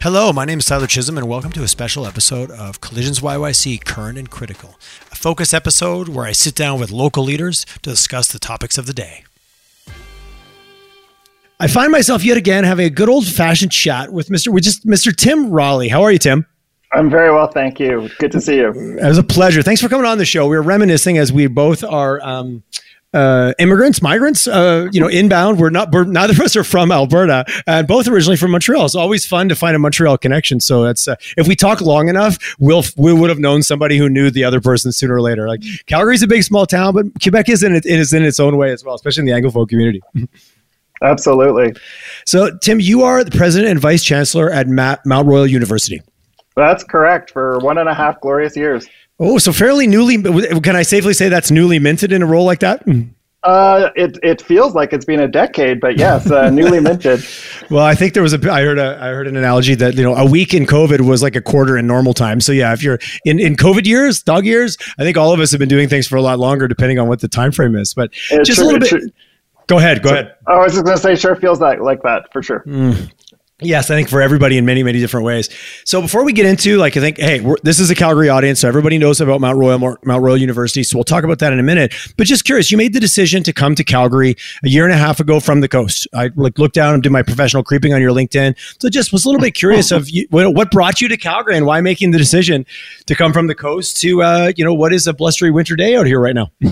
Hello, my name is Tyler Chisholm, and welcome to a special episode of Collisions YYC Current and Critical, a focus episode where I sit down with local leaders to discuss the topics of the day. I find myself yet again having a good old fashioned chat with Mr. with just Mr. Tim Rahilly. How are you, Tim? I'm very well, thank you. Good to see you. It was a pleasure. Thanks for coming on the show. We were reminiscing as we both are um, uh, immigrants, migrants, uh, you know, inbound. We're not, we're, neither of us are from Alberta and both originally from Montreal. It's always fun to find a Montreal connection. So it's, uh, if we talk long enough, we'll, we would have known somebody who knew the other person sooner or later. Like Calgary's a big, small town, but Quebec is in it, it is in its own way as well, especially in the Anglophone community. Absolutely. So Tim, you are the president and vice chancellor at Mount Royal University. That's correct for one and a half glorious years. Oh, so fairly newly. Can I safely say that's newly minted in a role like that? Uh, it it feels like it's been a decade, but yes, uh, newly minted. well, I think there was a. I heard a. I heard an analogy that you know a week in COVID was like a quarter in normal time. So yeah, if you're in in COVID years, dog years, I think all of us have been doing things for a lot longer, depending on what the time frame is. But just sure, a little bit. Sure. Go ahead. Go ahead. I was just going to say, sure feels that like that for sure. Mm. Yes, I think for everybody in many, many different ways. So before we get into like, I think, hey, this is a Calgary audience, so everybody knows about Mount Royal, Mount Royal University. So we'll talk about that in a minute. But just curious, you made the decision to come to Calgary a year and a half ago from the coast. I like looked down and did my professional creeping on your LinkedIn. So just was a little bit curious of you, what brought you to Calgary and why making the decision to come from the coast to, uh, you know, what is a blustery winter day out here right now.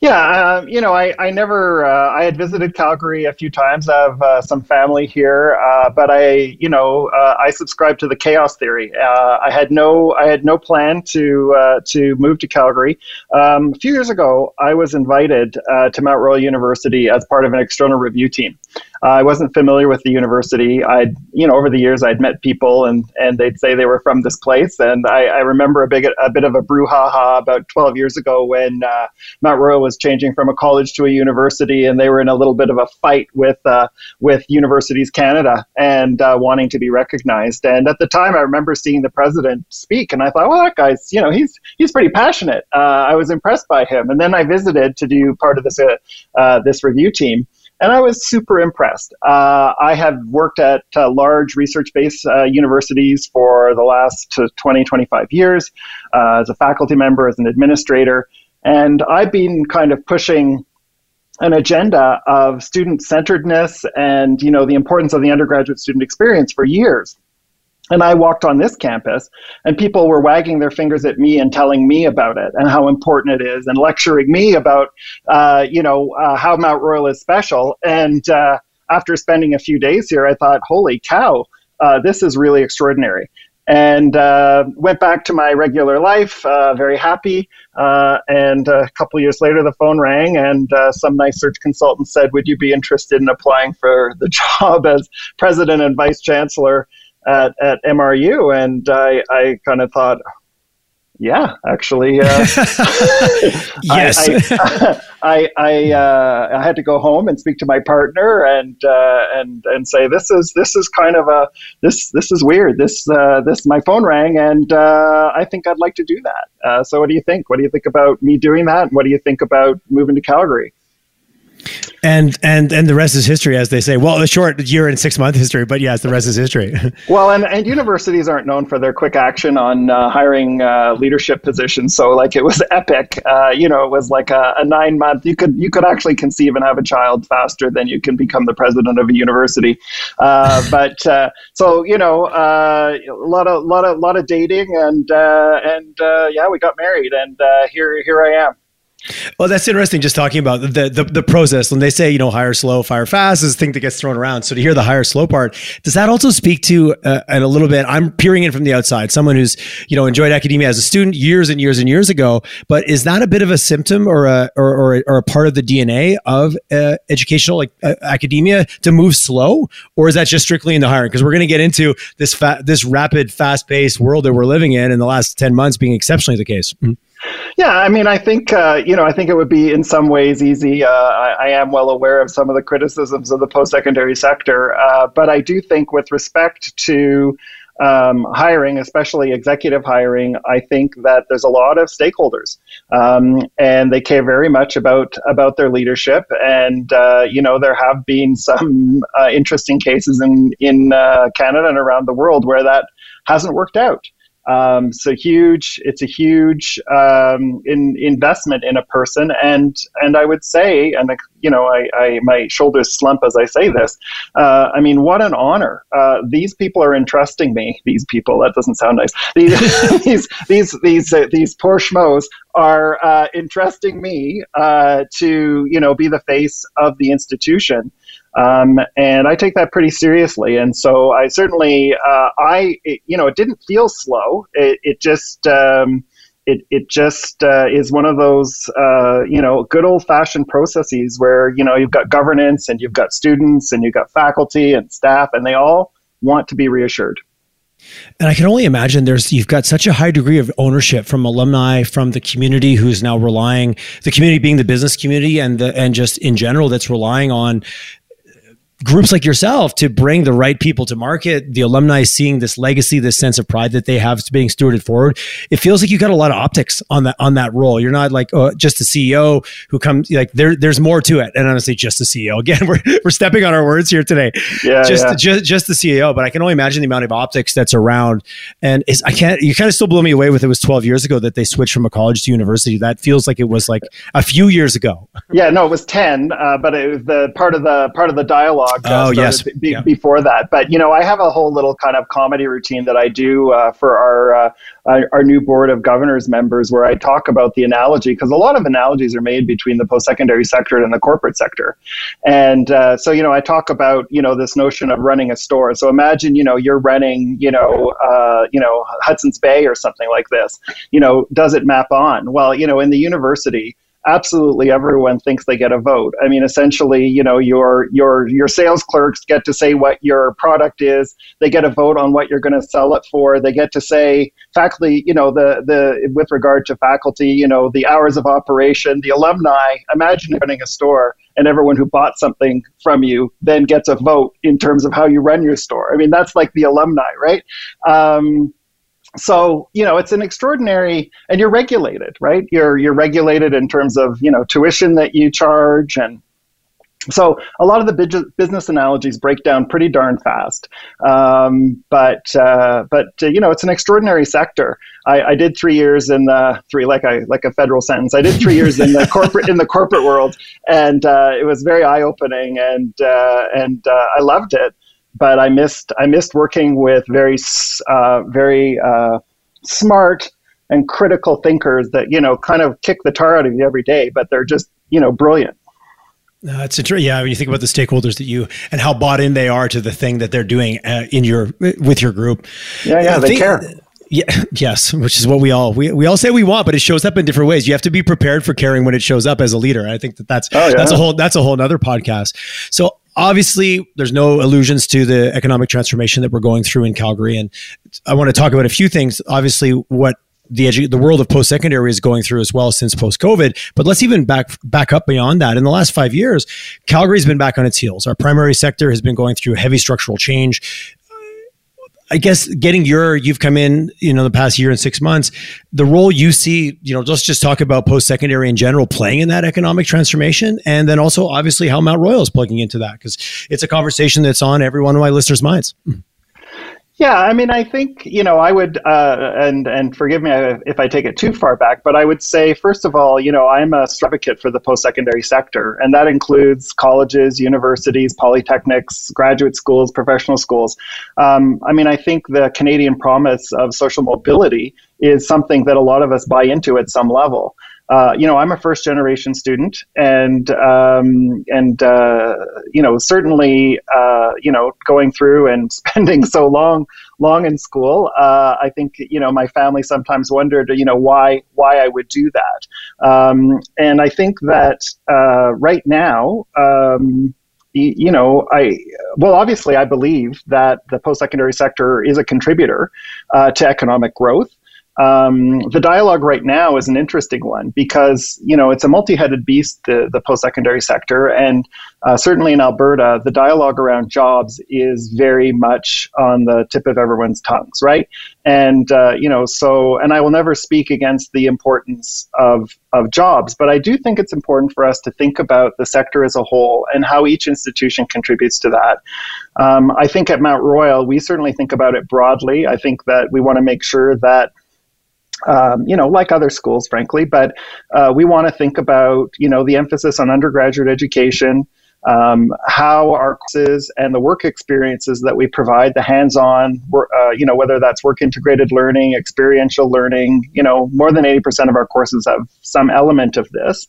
yeah, um, you know, I, I never, uh, I had visited Calgary a few times. I have uh, some family here, uh, but I, you know uh, I subscribe to the chaos theory. Uh, I had no, I had no plan to uh, to move to Calgary. Um, a few years ago, I was invited uh, to Mount Royal University as part of an external review team. Uh, I wasn't familiar with the university. I'd, you know, over the years, I'd met people and, and they'd say they were from this place. And I, I remember a big, a bit of a brouhaha about 12 years ago when uh, Mount Royal was changing from a college to a university, and they were in a little bit of a fight with uh, with Universities Canada and uh, wanting to be recognized. And at the time, I remember seeing the president speak, and I thought, well, that guy's, you know, he's he's pretty passionate. Uh, I was impressed by him. And then I visited to do part of this this review team and I was super impressed. Uh, I have worked at uh, large research based uh, universities for the last 20, 25 years uh, as a faculty member, as an administrator, and I've been kind of pushing an agenda of student centeredness and you know the importance of the undergraduate student experience for years. And I walked on this campus, and people were wagging their fingers at me and telling me about it and how important it is, and lecturing me about, uh, you know, uh, how Mount Royal is special. And uh, after spending a few days here, I thought, holy cow, uh, this is really extraordinary. And uh, went back to my regular life, uh, very happy. and a couple years later, the phone rang, and some nice search consultant said, "Would you be interested in applying for the job as president and vice chancellor?" At, at MRU, and I, I kind of thought, yeah, actually, uh, yes. I I, I, uh, I, had to go home and speak to my partner and uh, and and say this is this is kind of a this this is weird. This uh, this my phone rang and uh, I think I'd like to do that. Uh, so what do you think? What do you think about me doing that? What do you think about moving to Calgary? And and and the rest is history, as they say. Well, a short year and six month history, but yes, the rest is history. well, and, and universities aren't known for their quick action on uh, hiring uh, leadership positions. So, like, it was epic. Uh, you know, it was like a, a, nine month. You could you could actually conceive and have a child faster than you can become the president of a university. Uh, but uh, so you know, uh, a lot of lot of lot of dating, and and yeah, we got married, and here here I am. Well, that's interesting. Just talking about the, the, the process when they say you know hire slow, fire fast is the thing that gets thrown around. So to hear the hire slow part, does that also speak to uh, and a little bit? I'm peering in from the outside, someone who's you know enjoyed academia as a student years and years and years ago. But is that a bit of a symptom or a or or, or a part of the DNA of uh, educational like uh, academia to move slow, or is that just strictly in the hiring? Because we're going to get into this fa- this rapid, fast paced world that we're living in in the last ten months being exceptionally the case. Mm-hmm. Yeah, I mean, I think uh, you know, I think it would be in some ways easy. Uh, I, I, am well aware of some of the criticisms of the post-secondary sector, uh, but I do think, with respect to um, hiring, especially executive hiring, I think that there's a lot of stakeholders, um, and they care very much about about their leadership. And uh, you know, there have been some uh, interesting cases in in uh, Canada and around the world where that hasn't worked out. Um, so huge, it's a huge um, in, investment in a person, and and I would say, and you know, I, I my shoulders slump as I say this. Uh, I mean, what an honor! Uh, these people are entrusting me. These people, that doesn't sound nice. These these these these uh, these poor schmoes are uh, entrusting me uh, to you know be the face of the institution. Um, and I take that pretty seriously. And so I certainly, uh, I, it, you know, it didn't feel slow. It, it just, um, it, it just uh, is one of those, uh, you know, good old fashioned processes where, you know, you've got governance and you've got students and you've got faculty and staff, and they all want to be reassured. And I can only imagine there's you've got such a high degree of ownership from alumni, from the community who's now relying, the community being the business community and the and just in general that's relying on groups like yourself to bring the right people to market, the alumni seeing this legacy, this sense of pride that they have being stewarded forward. It feels like you got a lot of optics on that on that role. You're not like uh, just a CEO who comes like there. There's more to it, and honestly, just a CEO. Again, we're, we're stepping on our words here today. Yeah, just yeah. just just the CEO, but I can only imagine the amount of optics that's around. And is I can't. You kind of still blow me away with it was 12 years ago that they switched from a college to university. That feels like it was like a few years ago. Yeah, no, it was 10, uh, but it was the part of the part of the dialogue uh, oh yes, be, yeah. before that. But you know, I have a whole little kind of comedy routine that I do uh, for our, uh, our, our new board of governors members, where I talk about the analogy because a lot of analogies are made between the post-secondary sector and the corporate sector, and uh, so you know, I talk about you know this notion of running a store. So imagine you know you're running you know uh, you know Hudson's Bay or something like this. You know, does it map on? Well, you know, in the university absolutely everyone thinks they get a vote. I mean, essentially, you know, your your your sales clerks get to say what your product is. They get a vote on what you're going to sell it for. They get to say faculty, you know, the the with regard to faculty, you know, the hours of operation, the alumni. Imagine running a store and everyone who bought something from you then gets a vote in terms of how you run your store. I mean, that's like the alumni, right? Um, so you know it's an extraordinary and you're regulated right you're you're regulated in terms of you know tuition that you charge and so a lot of the business analogies break down pretty darn fast, um, but uh, but uh, you know it's an extraordinary sector. I, I, did three years in the three like I like a federal sentence. I did three years in the corporate in the corporate world, and uh, it was very eye opening, and uh, and uh, I loved it but I missed I missed working with very uh, very uh, smart and critical thinkers that you know kind of kick the tar out of you every day, but they're just you know brilliant. No, it's interesting. Yeah, when you think about the stakeholders that you and how bought in they are to the thing that they're doing uh, in your with your group. Yeah, yeah, they think, care. Yeah, yes, which is what we all we, we all say we want, but it shows up in different ways. You have to be prepared for caring when it shows up as a leader. I think that that's oh, yeah. that's a whole that's a whole other podcast. So obviously there's no allusions to the economic transformation that we're going through in Calgary and I want to talk about a few things obviously what the edu- the world of post secondary is going through as well since post COVID. But let's even back back up beyond that. In the last five years, Calgary's been back on its heels. Our primary sector has been going through heavy structural change. I guess getting your, you've come in, you know, the past year and six months, the role you see, you know, let's just talk about post secondary in general playing in that economic transformation. And then also, obviously, how Mount Royal is plugging into that because it's a conversation that's on every one of my listeners' minds. Yeah, I mean, I think you know, I would, uh, and and forgive me if I take it too far back, but I would say, first of all, you know, I'm a advocate for the post-secondary sector, and that includes colleges, universities, polytechnics, graduate schools, professional schools. Um, I mean, I think the Canadian promise of social mobility is something that a lot of us buy into at some level uh, you know, I'm a first generation student, and um, and uh, you know, certainly, uh, you know, going through and spending so long, long in school, uh, I think you know, my family sometimes wondered, you know, why why I would do that, um, and I think that uh, right now. Um, you know, I well, obviously, I believe that the post-secondary sector is a contributor uh, to economic growth. Um, the dialogue right now is an interesting one because you know it's a multi-headed beast, the, the post-secondary sector, and uh, certainly in Alberta, the dialogue around jobs is very much on the tip of everyone's tongues, right? And uh, you know, so and I will never speak against the importance of of jobs, but I do think it's important for us to think about the sector as a whole and how each institution contributes to that. Um, I think at Mount Royal, we certainly think about it broadly. I think that we want to make sure that um, you know, like other schools, frankly, but uh, we want to think about, you know, the emphasis on undergraduate education, um, how our courses and the work experiences that we provide, the hands-on, uh, you know, whether that's work integrated learning, experiential learning, you know, more than 80% of our courses have some element of this.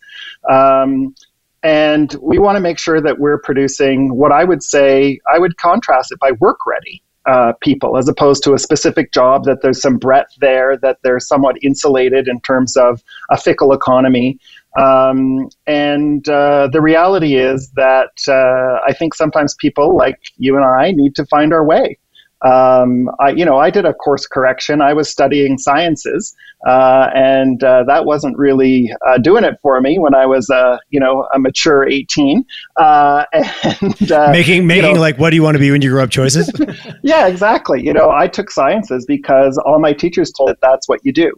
Um, and we want to make sure that we're producing what I would say, I would contrast it by work ready. Uh, people as opposed to a specific job that there's some breadth there that they're somewhat insulated in terms of a fickle economy um, and uh, the reality is that uh, I think sometimes people like you and I need to find our way. Um, I, you know, I did a course correction. I was studying sciences, uh, and uh, that wasn't really uh, doing it for me when I was, uh, you know, a mature eighteen. and making making you know, like, what do you want to be when you grow up? Choices. yeah, exactly. You know, I took sciences because all my teachers told that that's what you do.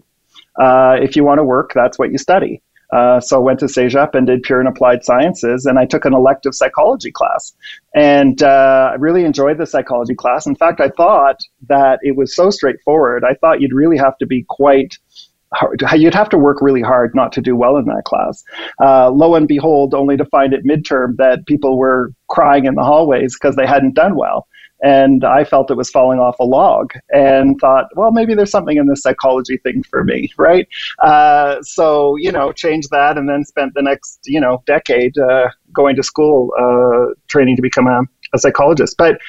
if you want to work, that's what you study. Uh, so I went to CEGEP and did pure and applied sciences, and I took an elective psychology class. And uh, I really enjoyed the psychology class. In fact, I thought that it was so straightforward. I thought you'd really have to be quite hard. You'd have to work really hard not to do well in that class. Uh, lo and behold, only to find at midterm that people were crying in the hallways because they hadn't done well and I felt it was falling off a log and thought, well, maybe there's something in this psychology thing for me, right? Uh, so, you know, changed that and then spent the next, you know, decade uh, going to school, uh, training to become a, a, psychologist. But,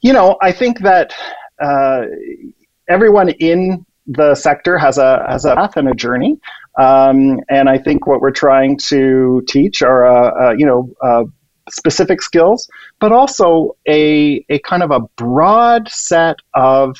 you know, I think that uh, everyone in the sector has a has a path and a journey, um, and I think what we're trying to teach are, uh, uh, you know, specific skills, but also a, a kind of a broad set of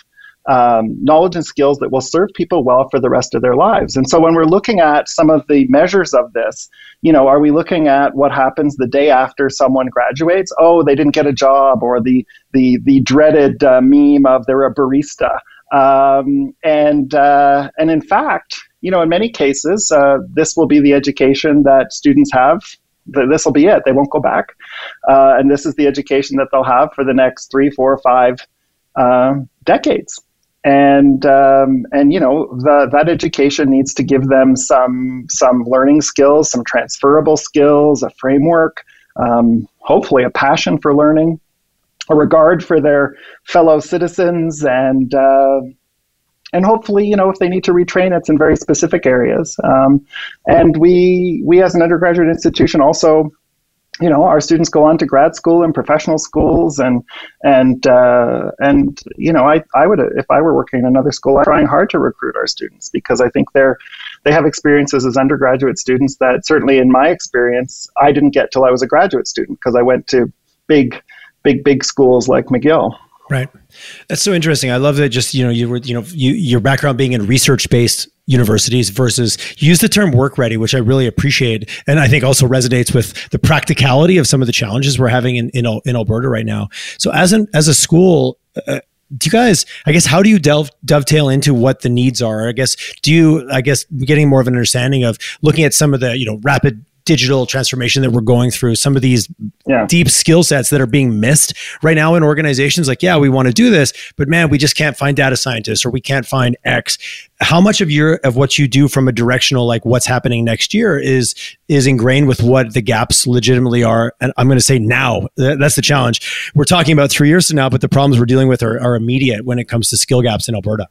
um, knowledge and skills that will serve people well for the rest of their lives. And so when we're looking at some of the measures of this, you know, are we looking at what happens the day after someone graduates? Oh, they didn't get a job, or the the the dreaded uh, meme of they're a barista. Um, and uh, and in fact, you know, in many cases, uh, this will be the education that students have this will be it. They won't go back. Uh, and this is the education that they'll have for the next three, four, five uh, decades. And um, and you know the, that education needs to give them some some learning skills, some transferable skills, a framework, um, hopefully a passion for learning, a regard for their fellow citizens, and uh, and hopefully, you know, if they need to retrain, it's in very specific areas. Um, and we, we as an undergraduate institution also you know our students go on to grad school and professional schools and and uh, and you know I, I would if I were working in another school I'm trying hard to recruit our students because I think they're they have experiences as undergraduate students that certainly in my experience I didn't get till I was a graduate student because I went to big big big schools like McGill Right. That's so interesting. I love that just, you know, you were, you know, you, your background being in research based universities versus use the term work ready, which I really appreciate. And I think also resonates with the practicality of some of the challenges we're having in, in, in Alberta right now. So as an, as a school, uh, do you guys i guess how do you delve dovetail into what the needs are i guess do you i guess getting more of an understanding of looking at some of the you know rapid digital transformation that we're going through, some of these yeah. deep skill sets that are being missed right now in organizations. Like, yeah, we want to do this, but man, we just can't find data scientists or we can't find X. How much of your of what you do from a directional, like what's happening next year, is is ingrained with what the gaps legitimately are? And I'm going to say now. That's the challenge. We're talking about three years from now, but the problems we're dealing with are, are immediate when it comes to skill gaps in Alberta.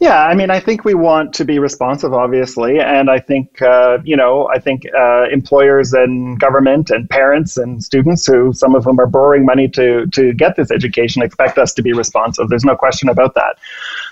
Yeah, I mean, I think we want to be responsive, obviously, and I think uh, you know, I think uh, employers and government and parents and students, who some of whom are borrowing money to to get this education, expect us to be responsive. There's no question about that.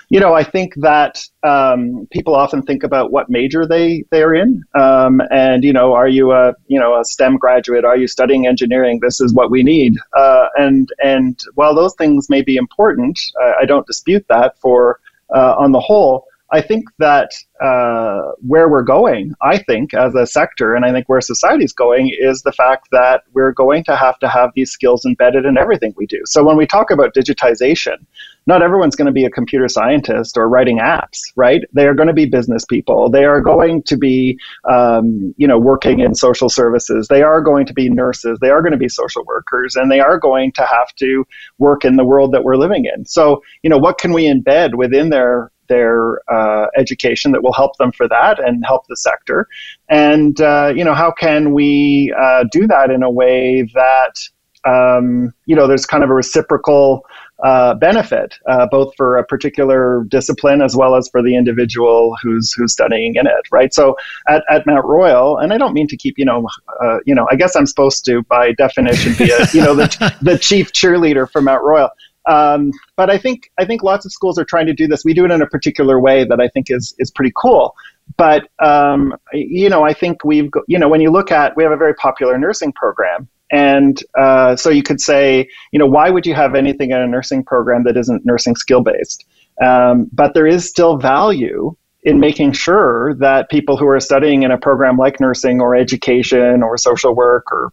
You know, I think that um, people often think about what major they they are in, um, and you know, are you a you know a STEM graduate? Are you studying engineering? This is what we need. Uh, and and while those things may be important, I don't dispute that for uh, Uh, on the whole, I think that uh, where we're going, I think, as a sector, and I think where society's going, is the fact that we're going to have to have these skills embedded in everything we do. So when we talk about digitization, not everyone's going to be a computer scientist or writing apps, right? They are going to be business people. They are going to be, um, you know, working in social services. They are going to be nurses. They are going to be social workers, and they are going to have to work in the world that we're living in. So, you know, what can we embed within their their uh, education that will help them for that and help the sector? And uh, you know, how can we uh, do that in a way that um, you know there's kind of a reciprocal uh, benefit, uh, both for a particular discipline as well as for the individual who's who's studying in it, right? So at, at Mount Royal, and I don't mean to keep, you know, uh, you know, I guess I'm supposed to, by definition, be a, you know, the, the chief cheerleader for Mount Royal. Um, but I think I think lots of schools are trying to do this. We do it in a particular way that I think is is pretty cool. But um, you know, I think we've you know when you look at we have a very popular nursing program, and uh, so you could say, you know, why would you have anything in a nursing program that isn't nursing skill based? Um, but there is still value in making sure that people who are studying in a program like nursing or education or social work or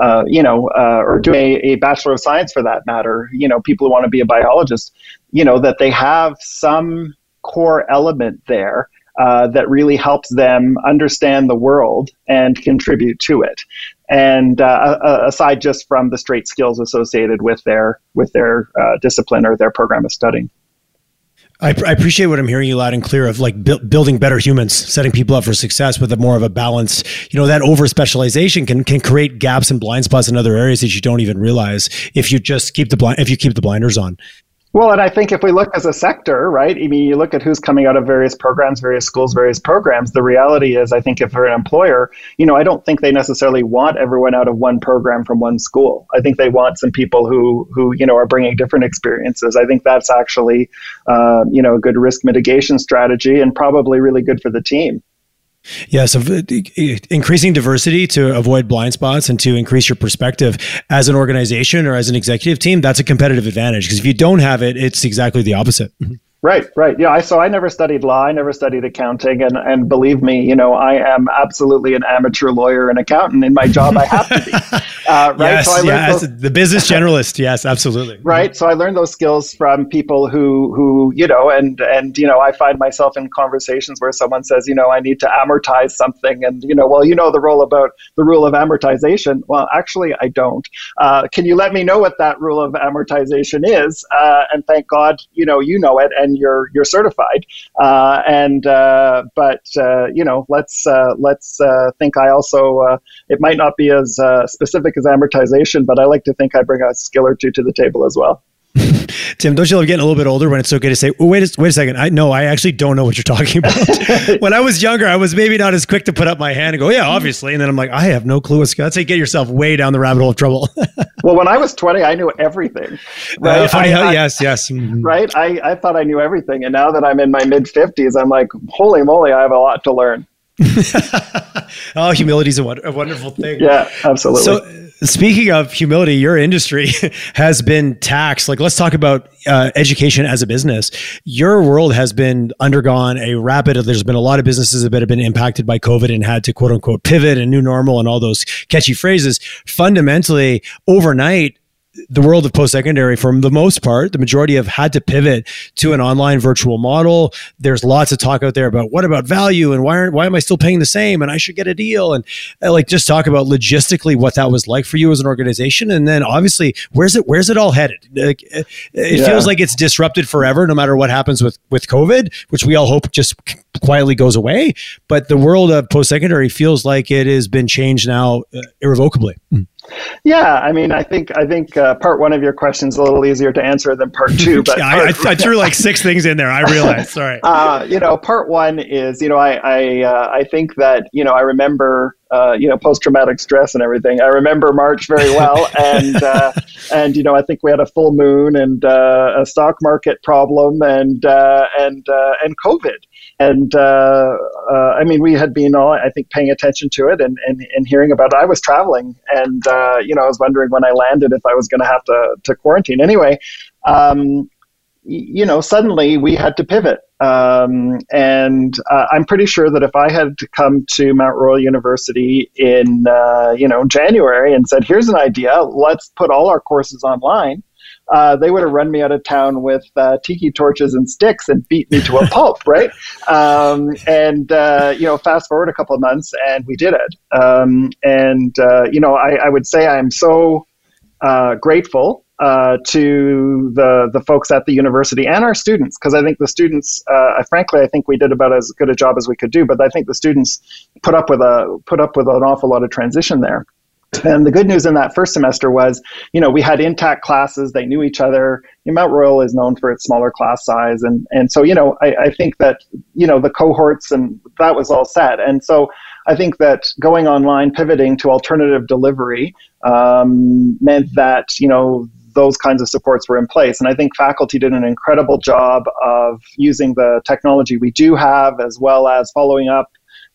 uh, you know, uh, or doing a, a, bachelor of science for that matter, you know, people who want to be a biologist, you know, that they have some core element there uh, that really helps them understand the world and contribute to it and uh, aside just from the straight skills associated with their with their uh, discipline or their program of studying. I, I, appreciate what I'm hearing you loud and clear of like bu- building better humans, setting people up for success with a more of a balance. You know that over specialization can can create gaps and blind spots in other areas that you don't even realize if you just keep the blind if you keep the blinders on. Well, and I think if we look as a sector, right? I mean, you look at who's coming out of various programs, various schools, various programs. The reality is, I think if you're an employer, you know, I don't think they necessarily want everyone out of one program from one school. I think they want some people who, who you know, are bringing different experiences. I think that's actually, uh, you know, a good risk mitigation strategy and probably really good for the team. Yeah, so increasing diversity to avoid blind spots and to increase your perspective as an organization or as an executive team, that's a competitive advantage because if you don't have it, it's exactly the opposite. Mm-hmm. Right, right. Yeah, I, so I never studied law. I never studied accounting, and and believe me, you know, I am absolutely an amateur lawyer and accountant. In my job, I have to be. Uh, right. Yes, so I yeah, those, the business generalist. yes, absolutely. Right. So I learned those skills from people who who you know, and and you know, I find myself in conversations where someone says, you know, I need to amortize something, and you know, well, you know, the rule about the rule of amortization. Well, actually, I don't. Uh, can you let me know what that rule of amortization is? Uh, and thank God, you know, you know it, and you're you're certified. Uh, and uh, but uh, you know, let's uh, let's uh, think. I also it might not be as specific as amortization, but I like to think I bring a skill or two to the table as well. Tim, don't you love getting a little bit older when it's okay to say, oh, wait, a, wait a second. I know I actually don't know what you're talking about. when I was younger, I was maybe not as quick to put up my hand and go, yeah, obviously. And then I'm like, I have no clue what's going to get yourself way down the rabbit hole of trouble. well, when I was 20, I knew everything. Uh, right? Uh, funny I, how, I, yes, yes. Mm-hmm. Right. I, I thought I knew everything. And now that I'm in my mid 50s, I'm like, holy moly, I have a lot to learn. oh, humility is a, a, wonderful thing. Yeah, absolutely. So, speaking of humility, your industry has been taxed. Like, let's talk about uh, education as a business. Your world has been undergone a rapid. There's been a lot of businesses that have been impacted by COVID and had to quote unquote pivot and new normal and all those catchy phrases. Fundamentally, overnight, the world of post secondary, for the most part, the majority have had to pivot to an online virtual model. There's lots of talk out there about what about value and why aren't, why am I still paying the same and I should get a deal and uh, like just talk about logistically what that was like for you as an organization and then obviously where's it where's it all headed? Like, uh, it yeah. feels like it's disrupted forever no matter what happens with with COVID, which we all hope just quietly goes away. But the world of post secondary feels like it has been changed now uh, irrevocably. Mm. Yeah, I mean, I think I think uh, part one of your question is a little easier to answer than part two. But yeah, part, I, I, threw like six things in there. I realized. Sorry. Uh, you know, part one is you know I I uh, I think that you know I remember uh, you know post traumatic stress and everything. I remember March very well, and uh, and you know I think we had a full moon and uh, a stock market problem and and and COVID and uh, uh, I mean, we had been all, I think, paying attention to it and, and, and hearing about it. I was traveling, and uh, you know, I was wondering when I landed if I was going to have to to quarantine. Anyway, um, you know, suddenly we had to pivot, Um, and uh, I'm pretty sure that if I had come to Mount Royal University in uh, you know January and said, "Here's an idea, let's put all our courses online," uh, they would have run me out of town with uh, tiki torches and sticks and beat me to a pulp, right? Um, and uh, you know, fast forward a couple of months, and we did it. Um, and uh, you know, I, I, would say I'm so uh, grateful uh, to the the folks at the university and our students because I think the students, uh, frankly, I think we did about as good a job as we could do. But I think the students put up with a put up with an awful lot of transition there. And the good news in that first semester was, you know, we had intact classes. They knew each other. Mount Royal is known for its smaller class size, and and so you know, I, I think that you know the cohorts and that was all set. And so I think that going online, pivoting to alternative delivery, um, meant that you know those kinds of supports were in place. And I think faculty did an incredible job of using the technology we do have, as well as following up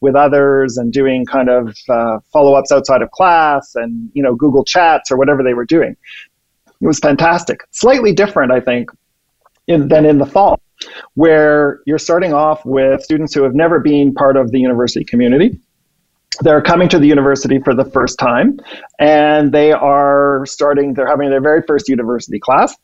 with others and doing kind of uh, follow-ups outside of class and you know Google Chats or whatever they were doing. It was fantastic. Slightly different, I think, in, than in the fall, where you're starting off with students who have never been part of the university community they're coming to the university for the first time and they are starting they're having their very first university class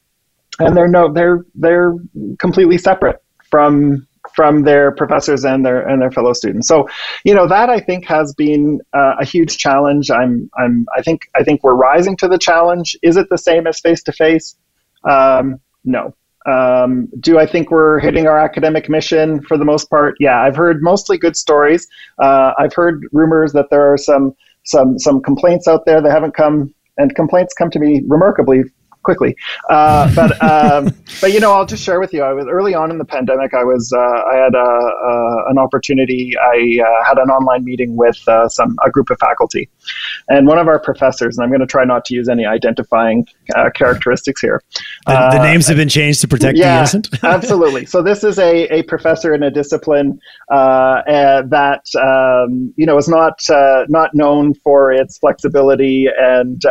and they're no they're they're completely separate from from their professors and their and their fellow students. So you know that i think has been uh, a huge challenge. I'm i'm i think i think we're rising to the challenge. Is it the same as face to face no. Um, do I think we're hitting our academic mission? For the most part? Yeah, I've heard mostly good stories. Uh, I've heard rumors that there are some some some complaints out there that haven't come, and complaints come to me remarkably quickly. Uh, but um, but you know, I'll just share with you. I was early on in the pandemic. I was uh, I had a, a, an opportunity. I uh, had an online meeting with uh, some a group of faculty, and one of our professors. And I'm going to try not to use any identifying uh, characteristics here. The, the, uh, names have been changed to protect yeah, the innocent. absolutely. So this is a, a professor in a discipline that um, you know is not not known for its flexibility and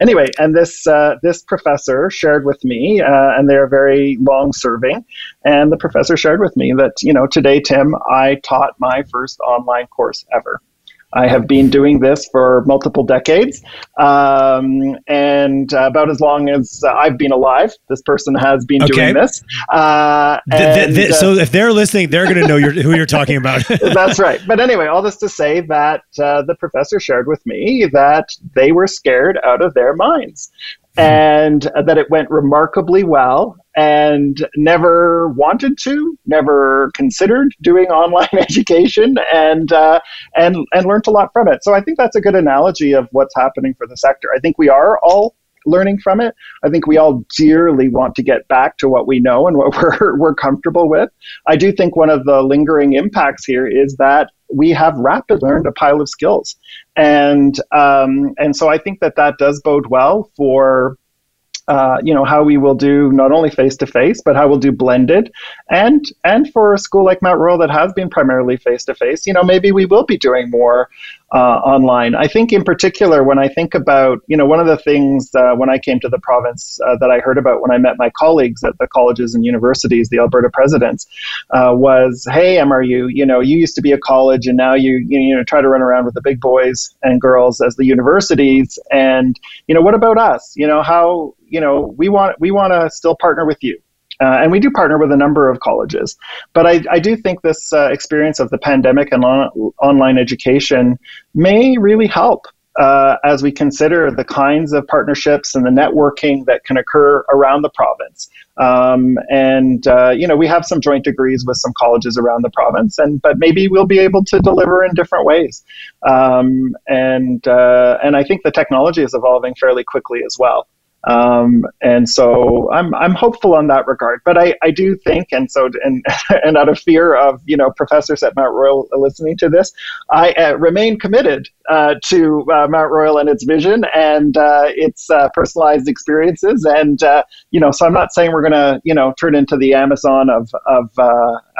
anyway. And this this professor shared with me, uh, and they're very long serving. And the professor shared with me that, you know, today, Tim, I taught my first online course ever. I have been doing this for multiple decades, um, and uh, about as long as uh, I've been alive, this person has been okay. doing this. Uh, and, the, the, so if they're listening, they're going to know who you're talking about. that's right. But anyway, all this to say that uh, the professor shared with me that they were scared out of their minds and that it went remarkably well and never wanted to, never considered doing online education, and uh, and and learned a lot from it. So I think that's a good analogy of what's happening for the sector. I think we are all learning from it. I think we all dearly want to get back to what we know and what we're we're comfortable with. I do think one of the lingering impacts here is that we have rapidly learned a pile of skills, and um, and so I think that that does bode well for uh, you know how we will do not only face to face, but how we'll do blended, and and for a school like Mount Royal that has been primarily face to face, you know maybe we will be doing more uh, online. I think, in particular, when I think about, you know, one of the things uh, when I came to the province uh, that I heard about when I met my colleagues at the colleges and universities, the Alberta presidents, uh, was, "Hey, MRU, you know, you used to be a college, and now you, you know, try to run around with the big boys and girls as the universities, and you know, what about us? You know, how, you know, we want we want to still partner with you." Uh, and we do partner with a number of colleges. But I, I do think this uh, experience of the pandemic and on, online education may really help uh, as we consider the kinds of partnerships and the networking that can occur around the province. Um, and uh, you know, we have some joint degrees with some colleges around the province, and but maybe we'll be able to deliver in different ways. Um, and uh, and I think the technology is evolving fairly quickly as well. Um, and so I'm, I'm hopeful on that regard. But I, I do think, and so and and out of fear of you know professors at Mount Royal listening to this, I uh, remain committed uh, to uh, Mount Royal and its vision and uh, its uh, personalized experiences. And uh, you know, so I'm not saying we're going to you know turn into the Amazon of of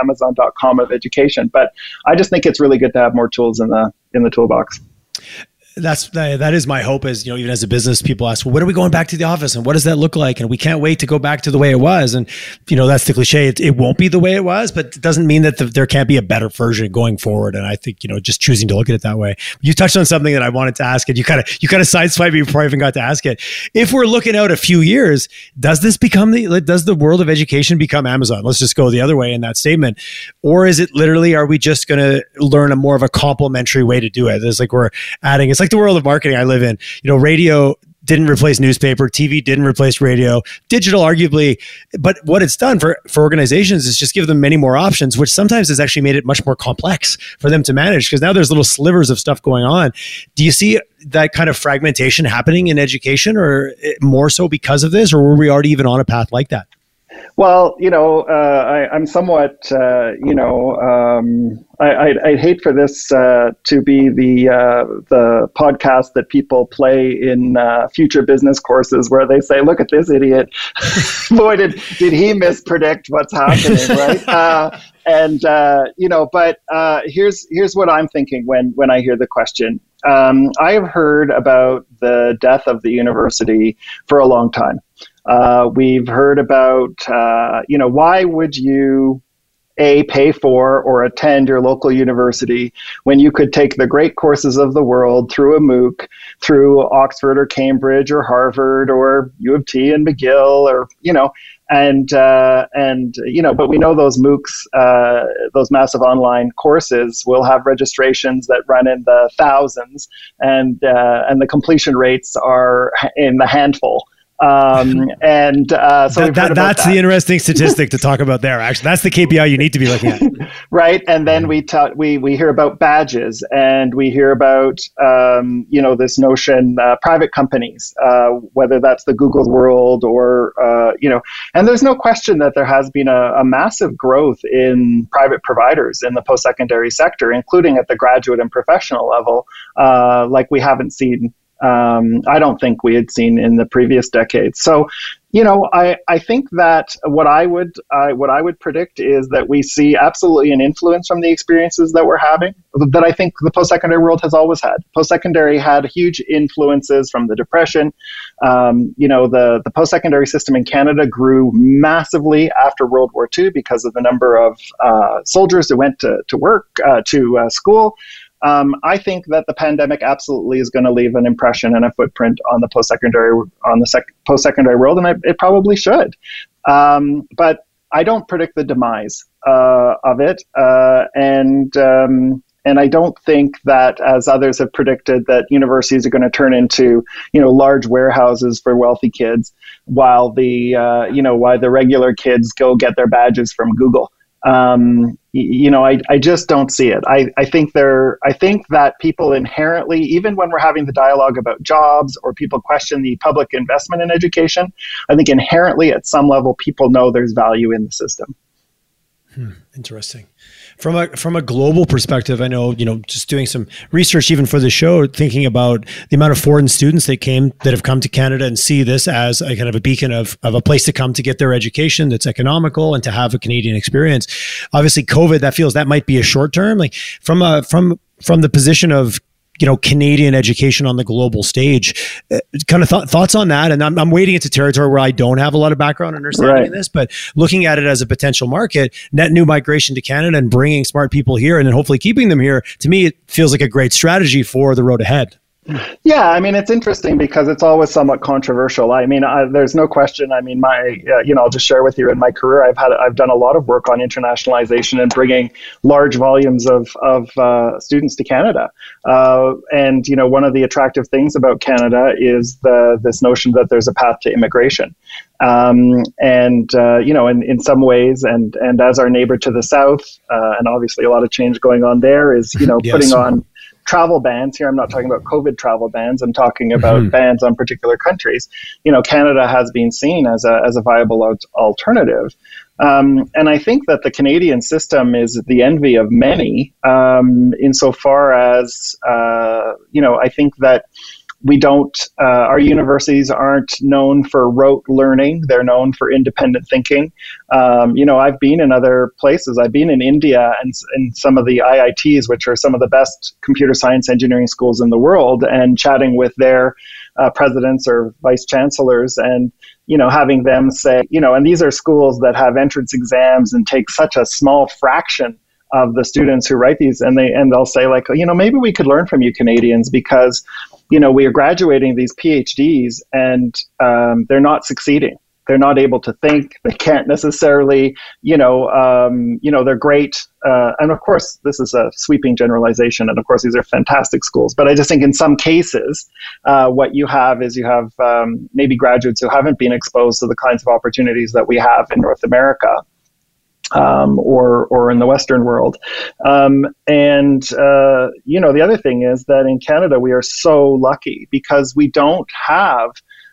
Amazon.com of education, but I just think it's really good to have more tools in the in the toolbox. That's that, is my hope is you know even as a business people ask well when are we going back to the office and what does that look like and we can't wait to go back to the way it was and you know that's the cliche it, it won't be be the way it was, but it doesn't mean that the, there can't be a better version going forward. And I think you know just choosing to look at it that way. You touched on something that I wanted to ask, and you kind of you kind of sideswiped me before I even got to ask it. If we're looking out a few years, does this become the does the world of education become Amazon? Let's just go the other way in that statement, or is it literally are we just going to learn a more of a complementary way to do it? It's like we're adding. It's like the world of marketing I live in. You know, radio didn't replace newspaper tv didn't replace radio digital arguably but what it's done for for organizations is just give them many more options which sometimes has actually made it much more complex for them to manage because now there's little slivers of stuff going on do you see that kind of fragmentation happening in education or eh, more so because of this or were we already even on a path like that well, you know, uh, I, am somewhat, uh, you know, um, I, would hate for this uh, to be the uh, the podcast that people play in uh, future business courses where they say, "Look at this idiot! Boy, did did he mispredict what's happening?" Right? Uh, and you know, but here's here's what I'm thinking when when I hear the question. Um, I have heard about the death of the university for a long time. Uh, we've heard about, uh, you know, why would you a pay for or attend your local university when you could take the great courses of the world through a MOOC, through Oxford or Cambridge or Harvard or U of T and McGill or you know, and uh, and you know, but we know those MOOCs, uh, those massive online courses, will have registrations that run in the thousands, and uh, and the completion rates are in the handful. Um, and uh, so that, that, that's that. the interesting statistic to talk about there. Actually, that's the KPI you need to be looking at. right, and then we ta- we we hear about badges, and we hear about um, you know this notion uh, private companies, uh, whether that's the Google world or uh, you know, and there's no question that there has been a, a massive growth in private providers in the post secondary sector, including at the graduate and professional level, uh, like we haven't seen um, I don't think we had seen in the previous decades. So, you know, I, I think that what I would uh, what I would predict is that we see absolutely an influence from the experiences that we're having that I think the post secondary world has always had. Post secondary had huge influences from the depression. Um, you know, the the post secondary system in Canada grew massively after World War II because of the number of uh, soldiers who went to to work uh, to uh, school um, I think that the pandemic absolutely is going to leave an impression and a footprint on the post-secondary on the sec- post-secondary world, and it probably should. Um, but I don't predict the demise uh, of it, uh, and um, and I don't think that, as others have predicted, that universities are going to turn into you know large warehouses for wealthy kids, while the uh, you know why the regular kids go get their badges from Google um, you know, I, I just don't see it. I, I think there, I think that people inherently, even when we're having the dialogue about jobs or people question the public investment in education, I think inherently at some level people know there's value in the system. Hmm, interesting. From a from a global perspective, I know you know just doing some research even for the show, thinking about the amount of foreign students that came that have come to Canada and see this as a kind of a beacon of of a place to come to get their education that's economical and to have a Canadian experience. Obviously, COVID that feels that might be a short term. Like from a from from the position of you know Canadian education on the global stage. Uh, kind of th- thoughts on that, and I'm, I'm wading into territory where I don't have a lot of background understanding right. in this, but looking at it as a potential market, net new migration to Canada and bringing smart people here, and then hopefully keeping them here. To me, it feels like a great strategy for the road ahead. Yeah, I mean it's interesting because it's always somewhat controversial. I mean, I, there's no question. I mean, my uh, you know, I'll just share with you in my career, I've had I've done a lot of work on internationalization and bringing large volumes of of uh, students to Canada. Uh, and you know, one of the attractive things about Canada is the this notion that there's a path to immigration. Um, and uh, you know, in, in some ways, and and as our neighbor to the south, uh, and obviously a lot of change going on there, is you know yes. putting on travel bans here. I'm not talking about covid travel bans. I'm talking about mm-hmm. bans on particular countries. You know canada has been seen as a, as a viable alternative. Um, and I think that the Canadian system is the envy of many, um, insofar as, uh, you know, I think that we don't, uh, our universities aren't known for rote learning. They're known for independent thinking. Um, you know, I've been in other places. I've been in India and in some of the IITs, which are some of the best computer science engineering schools in the world, and chatting with their uh, presidents or vice chancellors and you know having them say you know and these are schools that have entrance exams and take such a small fraction of the students who write these and they and they'll say like you know maybe we could learn from you canadians because you know we are graduating these phds and um, they're not succeeding. They're not able to think. They can't necessarily you know um, you know they're great uh, and of course this is a sweeping generalization and of course these are fantastic schools but i just think in some cases uh, what you have is you have um, maybe graduates who haven't been exposed to the kinds of opportunities that we have in north america um, or or in the Western world. Um, and uh, you know, the other thing is that in Canada we are so lucky because we don't have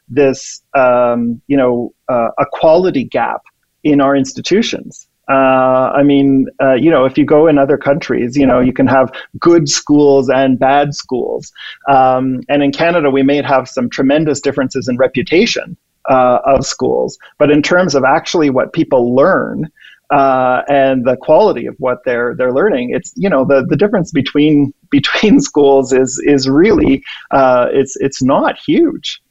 this um, you know uh, a quality gap in our institutions. Uh, I mean, uh, you know, if you go in other countries, you know, you can have good schools and bad schools. Um, and in Canada, we may have some tremendous differences in reputation uh, of schools. But in terms of actually what people learn, uh, and the quality of what they're they're learning. It's you know the the difference between between schools is is really uh, it's it's not huge.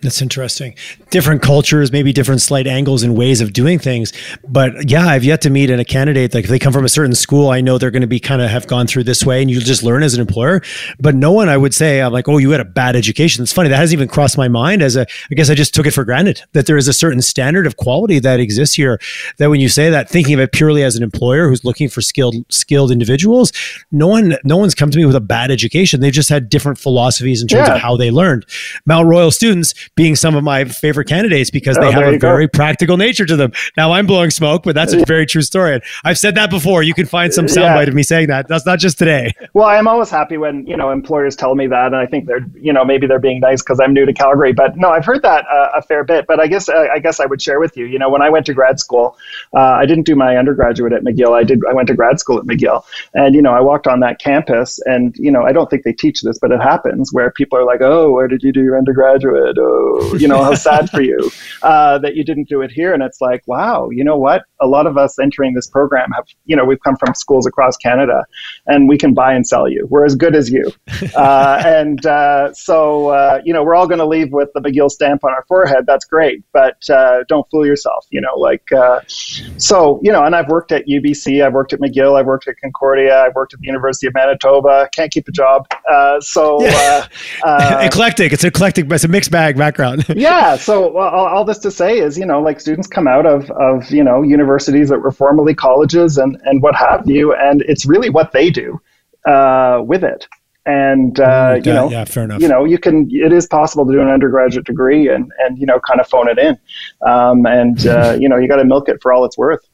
That's interesting. Different cultures, maybe different slight angles and ways of doing things. But yeah, I've yet to meet in a candidate like if they come from a certain school, I know they're going to be kind of have gone through this way, and you just learn as an employer. But no one, I would say, I'm like, oh, you had a bad education. It's funny that hasn't even crossed my mind. As a, I guess I just took it for granted that there is a certain standard of quality that exists here. That when you say that, thinking of it purely as an employer who's looking for skilled skilled individuals, no one, no one's come to me with a bad education. They've just had different philosophies in terms yeah. of how they learned. Mount Royal students being some of my favorite candidates because oh, they have a very practical nature to them. Now I'm blowing smoke, but that's a very true story. And I've said that before. You can find some soundbite yeah. of me saying that. That's not just today. Well, I'm always happy when you know employers tell me that, and I think they're you know maybe they're being nice because I'm new to Calgary. But no, I've heard that uh, a fair bit. But I guess uh, I guess I would share with you. You know, when I went to grad school, uh, I didn't do my undergraduate at McGill. I did. I went to grad school at McGill, and you know, I walked on that campus, and you know, I don't think they teach this, but it happens where people are like, "Oh, where did you do your undergraduate? Oh, you know, how sad for you uh, that you didn't do it here. And it's like, wow, you know what? A lot of us entering this program have, you know, we've come from schools across Canada and we can buy and sell you. We're as good as you. Uh, and uh, so, uh, you know, we're all going to leave with the McGill stamp on our forehead. That's great. But uh, don't fool yourself, you know, like, uh, so, you know, and I've worked at UBC, I've worked at McGill, I've worked at Concordia, I've worked at the University of Manitoba. Can't keep a job. so, yeah. eclectic. It's eclectic, it's a mixed bag background. yeah so well, all, this to say is, you know, like students come out of, of, you know, universities that were formerly colleges and, and what have you, and it's really what they do uh, with it. And, uh, mm, you know, yeah, fair enough. you know, you can, it is possible to do an undergraduate degree and, and, you know, kind of phone it in. Um, and, uh, you know, you got to milk it for all it's worth.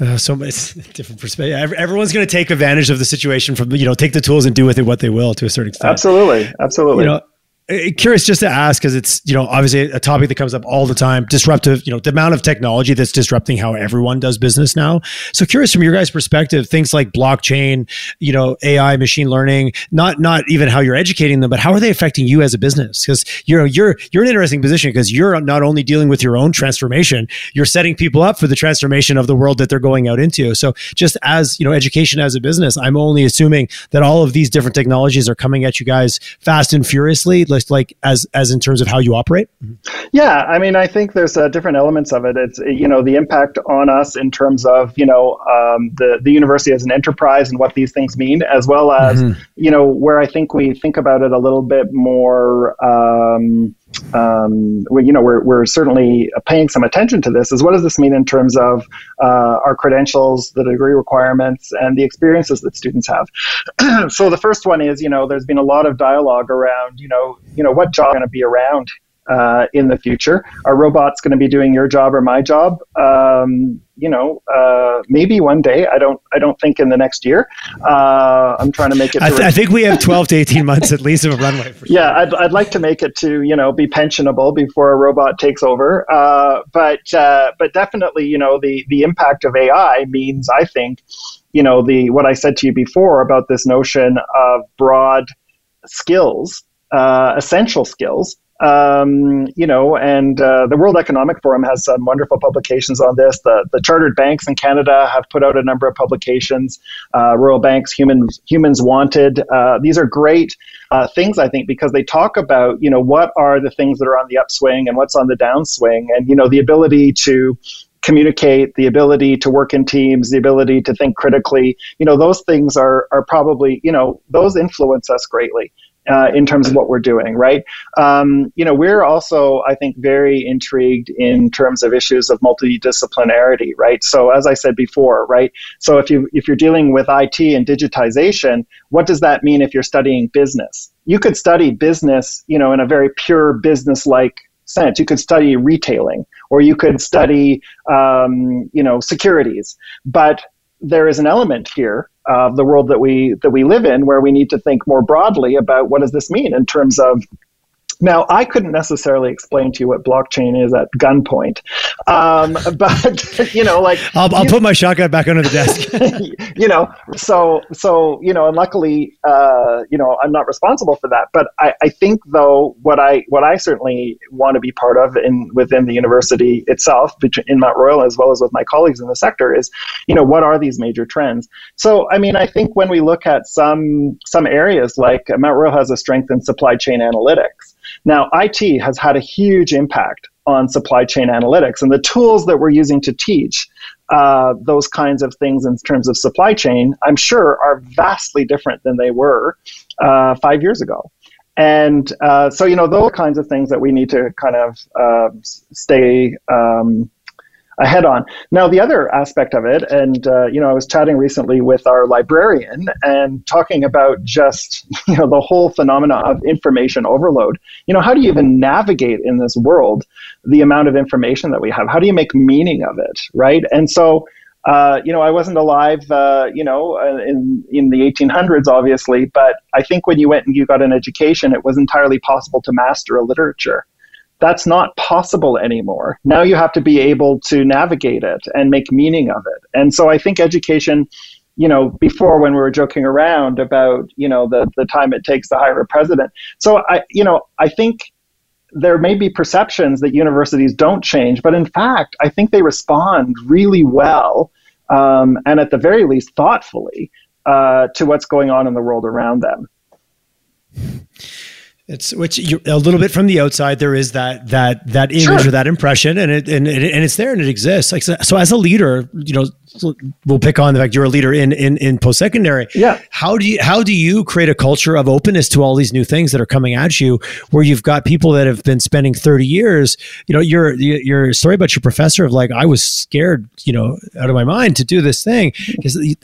Uh, so it's different perspective. Everyone's going to take advantage of the situation from you know take the tools and do with it what they will to a certain extent. Absolutely, absolutely. You know, Uh, curious just to ask because it's you know obviously a topic that comes up all the time disruptive you know the amount of technology that's disrupting how everyone does business now. So curious from your guys perspective things like blockchain you know ai machine learning not not even how you're educating them but how are they affecting you as a business? Because you're you're you're in an interesting position because you're not only dealing with your own transformation you're setting people up for the transformation of the world that they're going out into. So just as you know education as a business i'm only assuming that all of these different technologies are coming at you guys fast and furiously like as as in terms of how you operate? Yeah, I mean, I think there's uh, different elements of it. It's you know the impact on us in terms of you know um, the the university as an enterprise and what these things mean, as well as mm-hmm. you know where I think we think about it a little bit more. Um, um, we, you know, we're, we're certainly paying some attention to this is what does this mean in terms of uh, our credentials, the degree requirements, and the experiences that students have. so the first one is, you know, there's been a lot of dialogue around, you know, you know, what job going to be around uh, in the future. Are robots going to be doing your job or my job? Um, you know, uh, maybe one day. I don't. I don't think in the next year. Uh, I'm trying to make it. I, th- I, think we have 12 to 18 months at least of a runway. yeah, I'd, I'd like to make it to you know be pensionable before a robot takes over. Uh, but uh, but definitely, you know, the the impact of AI means I think, you know, the what I said to you before about this notion of broad skills uh, essential skills. Um, you know, and uh, the World Economic Forum has some wonderful publications on this. The, the chartered banks in Canada have put out a number of publications. Uh, Royal Banks, Humans Humans Wanted. Uh, these are great uh, things, I think, because they talk about you know what are the things that are on the upswing and what's on the downswing, and you know the ability to communicate, the ability to work in teams, the ability to think critically, you know, those things are, are probably, you know, those influence us greatly. Uh, in terms of what we're doing, right? Um, you know, we're also, I think, very intrigued in terms of issues of multidisciplinarity, right? So, as I said before, right? So, if you if you're dealing with IT and digitization, what does that mean if you're studying business? You could study business, you know, in a very pure business-like sense. You could study retailing, or you could study, um, you know, securities. But there is an element here of the world that we that we live in where we need to think more broadly about what does this mean in terms of now, I couldn't necessarily explain to you what blockchain is at gunpoint, um, but you know, like I'll, I'll you, put my shotgun back under the desk. you know, so so you know, and luckily, uh, you know, I'm not responsible for that. But I, I think though, what I what I certainly want to be part of in within the university itself, in Mount Royal as well as with my colleagues in the sector, is you know, what are these major trends? So, I mean, I think when we look at some some areas like Mount Royal has a strength in supply chain analytics now, IT has had a huge impact on supply chain analytics, and the tools that we're using to teach uh, those kinds of things in terms of supply chain, I'm sure, are vastly different than they were uh, five years ago. And uh, so, you know, those kinds of things that we need to kind of uh, stay um, ahead on. Now, the other aspect of it, and uh, you know, I was chatting recently with our librarian and talking about just you know the whole phenomena of information overload. You know, how do you even navigate in this world the amount of information that we have? How do you make meaning of it, right? And so. Uh, you know, I wasn't alive, uh, you know, uh, in in the 1800s, obviously, but I think when you went and you got an education, it was entirely possible to master a literature that's not possible anymore. Now you have to be able to navigate it and make meaning of it. And so I think education, you know, before when we were joking around about, you know, the, the time it takes to hire a president. So I, you know, I think there may be perceptions that universities don't change, but in fact, I think they respond really well um, and at the very least thoughtfully uh, to what's going on in the world around them. It's which you, a little bit from the outside there is that that that image sure. or that impression and it and, and it's there and it exists like so, so as a leader you know we'll pick on the fact you're a leader in in, in post secondary. Yeah. How do you how do you create a culture of openness to all these new things that are coming at you, where you've got people that have been spending 30 years? You know, your your story about your professor of like I was scared, you know, out of my mind to do this thing.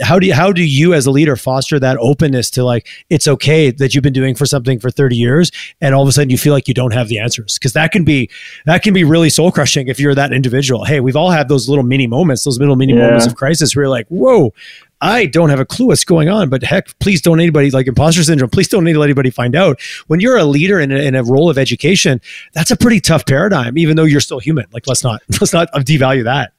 How do you how do you as a leader foster that openness to like it's okay that you've been doing for something for 30 years and all of a sudden you feel like you don't have the answers because that can be that can be really soul crushing if you're that individual. Hey, we've all had those little mini moments, those little mini yeah. moments of crisis where you're like, whoa, I don't have a clue what's going on, but heck, please don't anybody like imposter syndrome. Please don't let anybody find out. When you're a leader in a, in a role of education, that's a pretty tough paradigm, even though you're still human. Like let's not let's not devalue that.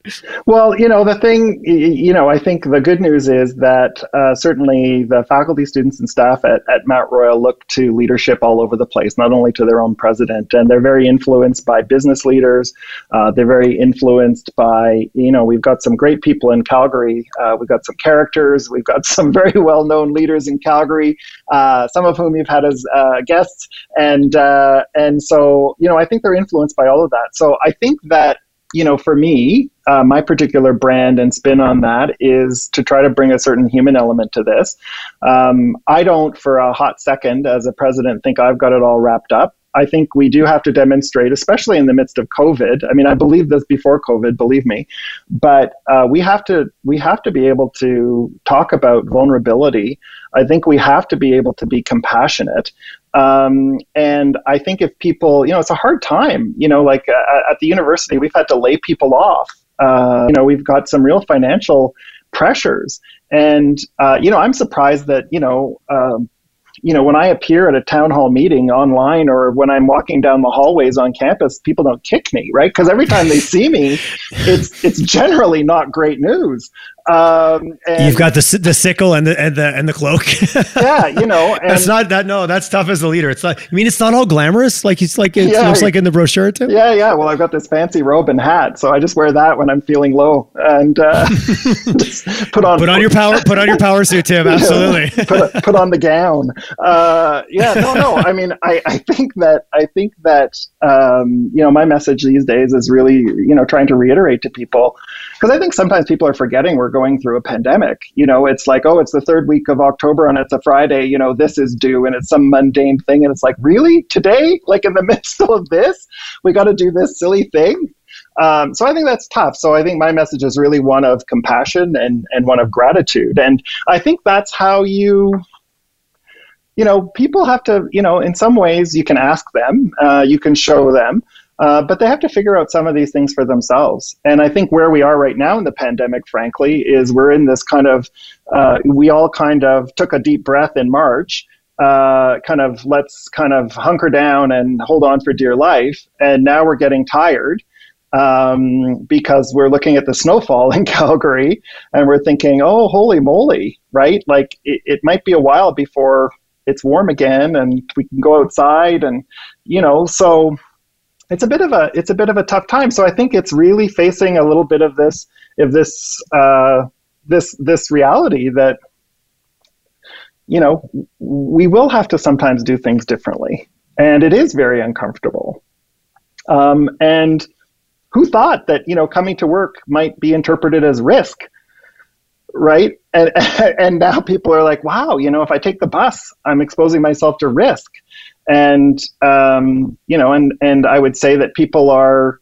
Well, you know the thing, you know, I think the good news is that uh, certainly the faculty, students, and staff at, at Mount Royal look to leadership all over the place, not only to their own president, and they're very influenced by business leaders. Uh, they're very influenced by, you know, we've got some great people in Calgary. Uh, we've got some characters characters. We've got some very well known leaders in Calgary, uh, some of whom you've had as uh, guests. And, uh, and so, you know, I think they're influenced by all of that. So I think that, you know, for me, uh, my particular brand and spin on that is to try to bring a certain human element to this. Um, I don't, for a hot second, as a president, think I've got it all wrapped up. I think we do have to demonstrate, especially in the midst of COVID. I mean, I believe this before COVID, believe me, but uh, we have to we have to be able to talk about vulnerability. I think we have to be able to be compassionate. Um, and I think if people, you know, it's a hard time. You know, like uh, at the university, we've had to lay people off. Uh, you know, we've got some real financial pressures, and uh, you know, I'm surprised that you know. Um, you know, when I appear at a town hall meeting online or when I'm walking down the hallways on campus, people don't kick me, right? Because every time they see me, it's it's generally not great news. Um, You've got the the sickle and the and the and the cloak. yeah, you know, and, that's not that. No, that's tough as a leader. It's not. I mean, it's not all glamorous. Like it's like it yeah, looks like in the brochure too. Yeah, yeah. Well, I've got this fancy robe and hat, so I just wear that when I'm feeling low, and uh, put on put on your power put on your power suit, Tim. Absolutely. put, put on the gown. Uh, yeah, no, no. I mean, I, I think that I think that um, you know my message these days is really you know trying to reiterate to people because I think sometimes people are forgetting we're going through a pandemic. You know, it's like, oh, it's the third week of October and it's a Friday, you know, this is due and it's some mundane thing. And it's like, really? Today? Like in the midst of this? We got to do this silly thing? Um, so I think that's tough. So I think my message is really one of compassion and, and one of gratitude. And I think that's how you you know, people have to, you know, in some ways you can ask them, uh, you can show them, uh, but they have to figure out some of these things for themselves. And I think where we are right now in the pandemic, frankly, is we're in this kind of, uh, we all kind of took a deep breath in March. Uh, kind of let's kind of hunker down and hold on for dear life. And now we're getting tired um, because we're looking at the snowfall in Calgary and we're thinking, oh, holy moly, right? Like it, it might be a while before it's warm again and we can go outside and, you know, so it's a bit of a it's a bit of a tough time. So I think it's really facing a little bit of this of this uh, this this reality that you know we will have to sometimes do things differently, and it is very uncomfortable. Um, and who thought that you know coming to work might be interpreted as risk? right and and now people are like wow you know if i take the bus i'm exposing myself to risk and um, you know, and and I would say that people are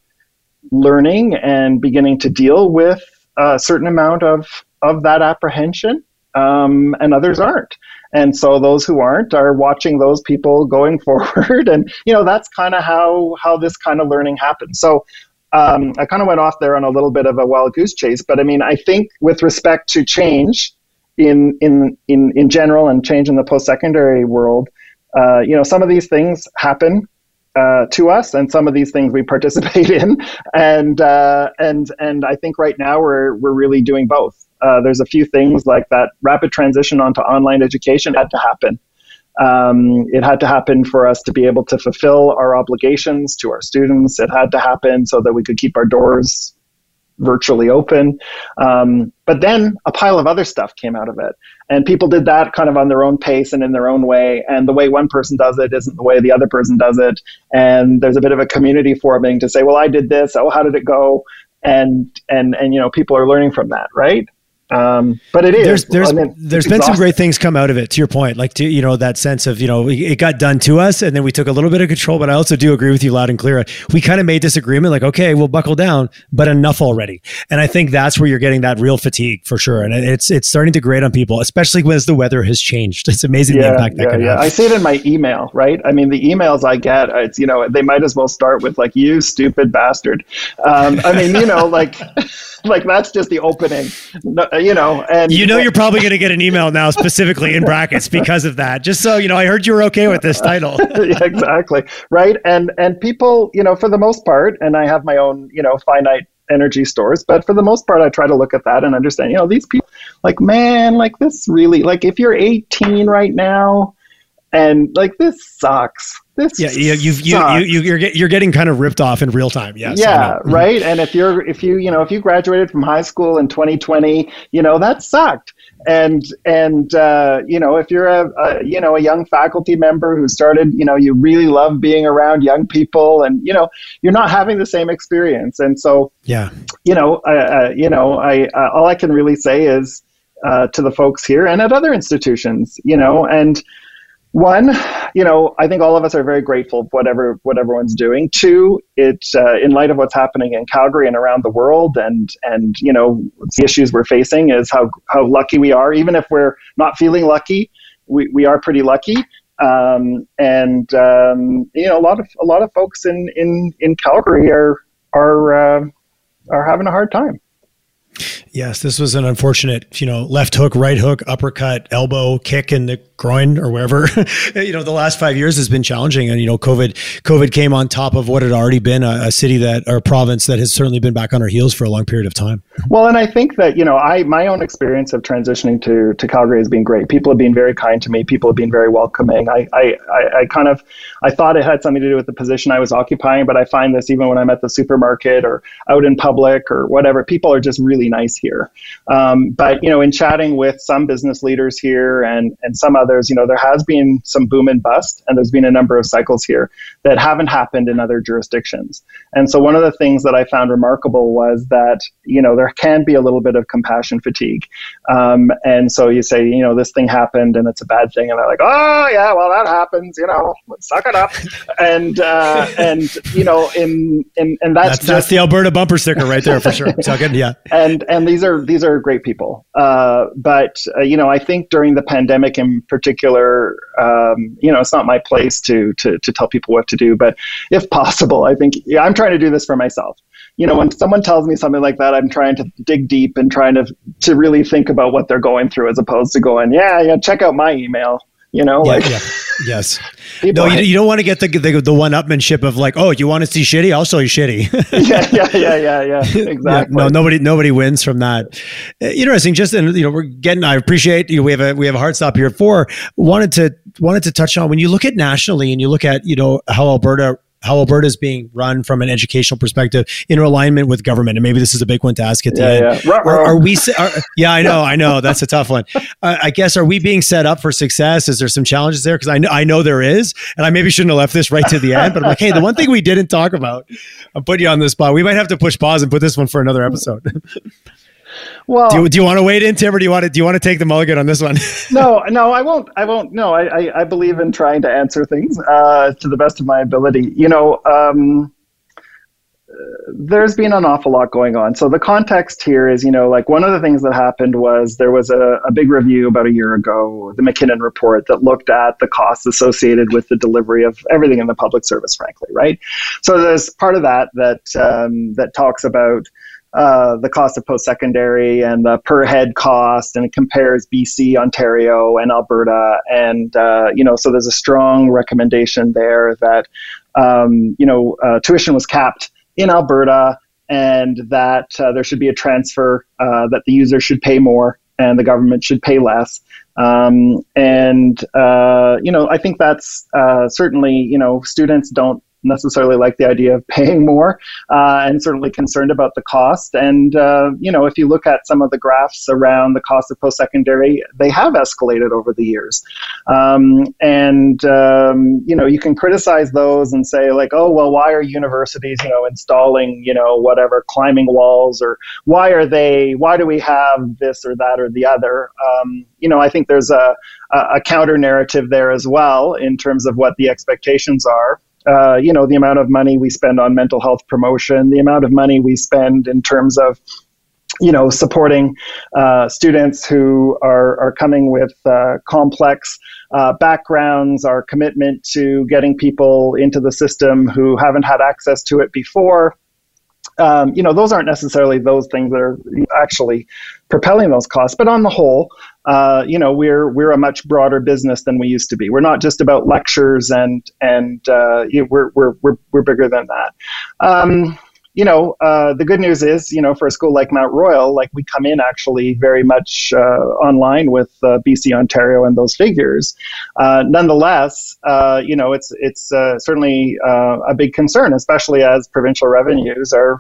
learning and beginning to deal with a certain amount of of that apprehension, um, and others aren't. And so those who aren't are watching those people going forward, and you know that's kind of how how this kind of learning happens. So um, I kind of went off there on a little bit of a wild goose chase, but I mean I think with respect to change in in in in general and change in the post secondary world, uh, you know, some of these things happen uh, to us, and some of these things we participate in, and uh, and and I think right now we're we're really doing both. Uh, there's a few things like that rapid transition onto online education had to happen. Um, it had to happen for us to be able to fulfill our obligations to our students. It had to happen so that we could keep our doors virtually open. Um, but then a pile of other stuff came out of it. And people did that kind of on their own pace and in their own way. And the way one person does it isn't the way the other person does it. And there's a bit of a community forming to say, well, I did this. Oh, how did it go? And, and, and, you know, people are learning from that, right? Um, but it is. There's there's, I mean, there's been some great things come out of it. To your point, like to you know that sense of you know it got done to us, and then we took a little bit of control. But I also do agree with you loud and clear. We kind of made this agreement, like okay, we'll buckle down, but enough already. And I think that's where you're getting that real fatigue for sure. And it's it's starting to grate on people, especially as the weather has changed. It's amazing yeah, the impact that yeah, can yeah. have. I see it in my email, right? I mean, the emails I get, it's you know they might as well start with like you stupid bastard. Um, I mean, you know, like. like that's just the opening, Uh, you know. And you know, uh, you're probably going to get an email now specifically in brackets because of that. Just so you know, I heard you were okay with this title. yeah, exactly right. And and people, you know, for the most part, and I have my own, you know, finite energy stores but for the most part i try to look at that and understand you know these people like man like this really like if you're 18 right now and like this sucks this yeah, you've, you, you, you, are get, you're getting kind of ripped off in real time. Yes, yeah. Mm-hmm. Right. And if you're, if you, you know, if you graduated from high school in 2020, you know, that sucked. And, and, uh, you know, if you're a, a, you know, a young faculty member who started, you know, you really love being around young people and, you know, you're not having the same experience. And so, yeah, you know, uh, you know, I, uh, all I can really say is, uh, to the folks here and at other institutions, you know, and, one, you know, I think all of us are very grateful for whatever what everyone's doing. Two, it's uh, in light of what's happening in Calgary and around the world, and and you know the issues we're facing is how how lucky we are. Even if we're not feeling lucky, we, we are pretty lucky. Um, and um, you know, a lot of a lot of folks in in in Calgary are are uh, are having a hard time. Yes, this was an unfortunate, you know, left hook, right hook, uppercut, elbow, kick in the groin or wherever. you know, the last five years has been challenging, and you know, COVID COVID came on top of what had already been a, a, city that or province that has certainly been back on our heels for a long period of time. Well, and I think that you know, I my own experience of transitioning to to Calgary has been great. People have been very kind to me. People have been very welcoming. I I, I, I kind of I thought it had something to do with the position I was occupying, but I find this even when I'm at the supermarket or out in public or whatever. People are just really nice here. Um, but you know, in chatting with some business leaders here and and some other others, you know, there has been some boom and bust, and there's been a number of cycles here that haven't happened in other jurisdictions. And so one of the things that I found remarkable was that, you know, there can be a little bit of compassion fatigue. Um, and so you say, you know, this thing happened and it's a bad thing, and they're like, oh yeah, well that happens, you know, suck it up. and uh, and you know, in in and that's that's, just, that's the Alberta bumper sticker right there for sure. Suck it, yeah. And and these are these are great people. Uh, but uh, you know, I think during the pandemic in particular, um, you know, it's not my place to, to to tell people what to do. But if possible, I think yeah, I'm trying to do this for myself. You know, when someone tells me something like that, I'm trying to dig deep and trying to to really think about what they're going through, as opposed to going, yeah, yeah, check out my email you know yeah, like yeah. yes. no you, you, don't want to get the, the, the one-upmanship of like oh you want to see shitty i'll show you shitty. Yeah yeah yeah yeah yeah. Exactly yeah, no nobody nobody wins from that. Uh, interesting just and you know we're getting i appreciate you know, we have a we have a hard stop here. For wanted to wanted to touch on when you look at nationally and you look at you know how alberta how Alberta is being run from an educational perspective in alignment with government. And maybe this is a big one to ask at the yeah, end. Yeah. Are, are, we? Are, yeah, I know, I know. That's a tough one. Uh, I guess are we being set up for success? Is there some challenges there? Because I know I know there is, and I maybe shouldn't have left this right to the end. But I'm like, hey, the one thing we didn't talk about. I'm putting you on the spot. We might have to push pause and put this one for another episode. Well, do you, do you want to wait in, Tim, or do you want to do you want to take the mulligan on this one? no, no, I won't. I won't. No, I, I, I believe in trying to answer things uh, to the best of my ability. You know, um, there's been an awful lot going on. So the context here is, you know, like one of the things that happened was there was a, a big review about a year ago, the MacKinnon report that looked at the costs associated with the delivery of everything in the public service, frankly, right? So there's part of that that um, that talks about uh, the cost of post secondary and the per head cost, and it compares BC, Ontario, and Alberta. And, uh, you know, so there's a strong recommendation there that, um, you know, uh, tuition was capped in Alberta and that uh, there should be a transfer, uh, that the user should pay more and the government should pay less. Um, and, you know, I think that's certainly, you know, students don't necessarily like the idea of paying more uh, and certainly concerned about the cost. And, uh, you know, if you look at some of the graphs around the cost of post secondary, they have escalated over the years. Um, and, um, you know, you can criticize those and say, like, oh, well, why are universities, you know, installing, you know, whatever, climbing walls or why are they, why do we have this or that or the other? Um, you know, I think there's a, a counter narrative there as well in terms of what the expectations are. Uh, you know, the amount of money we spend on mental health promotion, the amount of money we spend in terms of you know, supporting uh, students who are, are coming with uh, complex uh, backgrounds, our commitment to getting people into the system who haven't had access to it before. Um, you know, those aren't necessarily those things that are actually propelling those costs. But on the whole, uh, you know, we're we're a much broader business than we used to be. We're not just about lectures and and uh, you know, we're, we're we're we're bigger than that. Um, you know, uh, the good news is, you know, for a school like Mount Royal, like we come in actually very much uh, online with uh, BC Ontario and those figures. Uh, nonetheless, uh, you know, it's it's uh, certainly a big concern, especially as provincial revenues are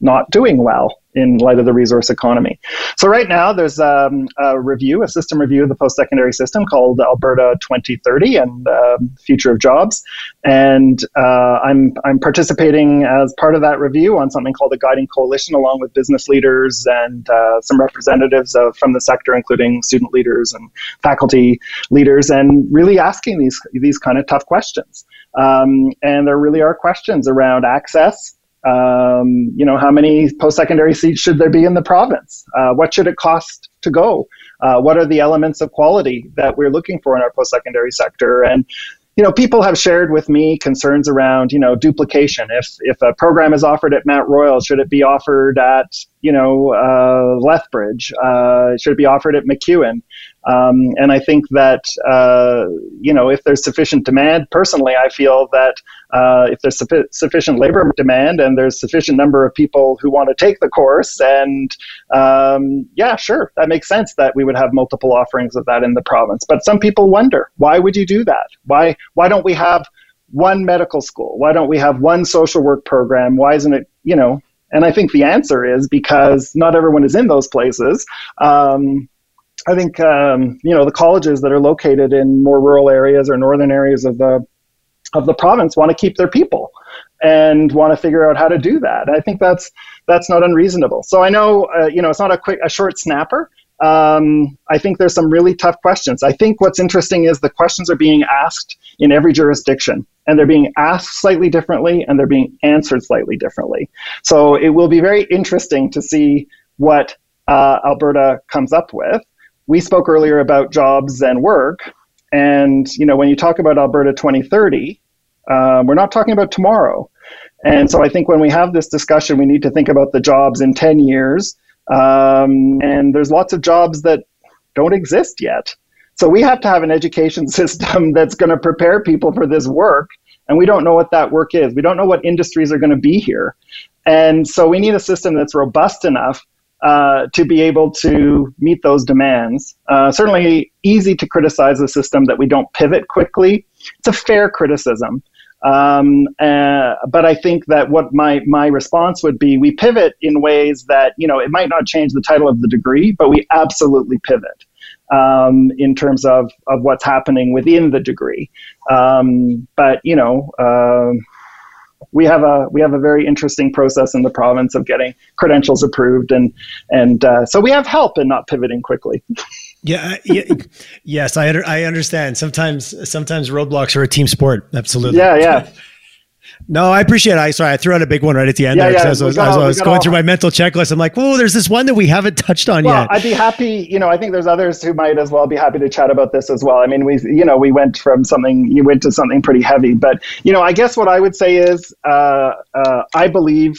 not doing well in light of the resource economy. So right now there's um, a review, a system review of the post-secondary system called Alberta 2030 and uh, Future of Jobs, and uh, I'm I'm participating as part of that review on something called the Guiding Coalition, along with business leaders and uh, some representatives of, from the sector, including student leaders and faculty leaders, and really asking these these kind of tough questions. Um, and there really are questions around access um, you know, how many post-secondary seats should there be in the province? Uh, what should it cost to go? Uh, what are the elements of quality that we're looking for in our post-secondary sector? And you know, people have shared with me concerns around, you know, duplication. If if a program is offered at Mount Royal, should it be offered at you know, uh, Lethbridge? Uh, should it be offered at MacEwan? Um, and I think that, uh, you know, if there's sufficient demand, personally, I feel that uh, if there's su- sufficient labor demand and there's sufficient number of people who want to take the course, and um, yeah, sure, that makes sense that we would have multiple offerings of that in the province. But some people wonder, why would you do that? Why, why don't we have one medical school? Why don't we have one social work program? Why isn't it, you know, and I think the answer is because not everyone is in those places. Um, I think um, you know the colleges that are located in more rural areas or northern areas of the of the province want to keep their people and want to figure out how to do that. I think that's that's not unreasonable. So I know uh, you know it's not a quick a short snapper. Um, I think there's some really tough questions. I think what's interesting is the questions are being asked in every jurisdiction, and they're being asked slightly differently, and they're being answered slightly differently. So it will be very interesting to see what uh, Alberta comes up with we spoke earlier about jobs and work, and you know when you talk about Alberta 2030, um, we're not talking about tomorrow. And so I think when we have this discussion, we need to think about the jobs in 10 years. Um, and there's lots of jobs that don't exist yet. So we have to have an education system that's going to prepare people for this work. And we don't know what that work is. We don't know what industries are going to be here. And so we need a system that's robust enough uh, to be able to meet those demands. Uh, certainly easy to criticize the system that we don't pivot quickly. It's a fair criticism. Um, uh, but I think that what my, my response would be we pivot in ways that, you know, it might not change the title of the degree, but we absolutely pivot. Um, in terms of, of what's happening within the degree. Um, but, you know, uh, we have a we have a very interesting process in the province of getting credentials approved, and and uh, so we have help in not pivoting quickly. Yeah, yeah, yes, I I understand. Sometimes sometimes roadblocks are a team sport. Absolutely. Yeah, yeah. No, I appreciate it. I sorry, I threw out a big one right at the end yeah, there. Yeah, as, as, as, I was going all, through my mental checklist, I'm like, "Whoa, there's this one that we haven't touched on well, yet." I'd be happy. You know, I think there's others who might as well be happy to chat about this as well. I mean, we, you know, we went from something, you went to something pretty heavy, but you know, I guess what I would say is, uh, uh, I believe,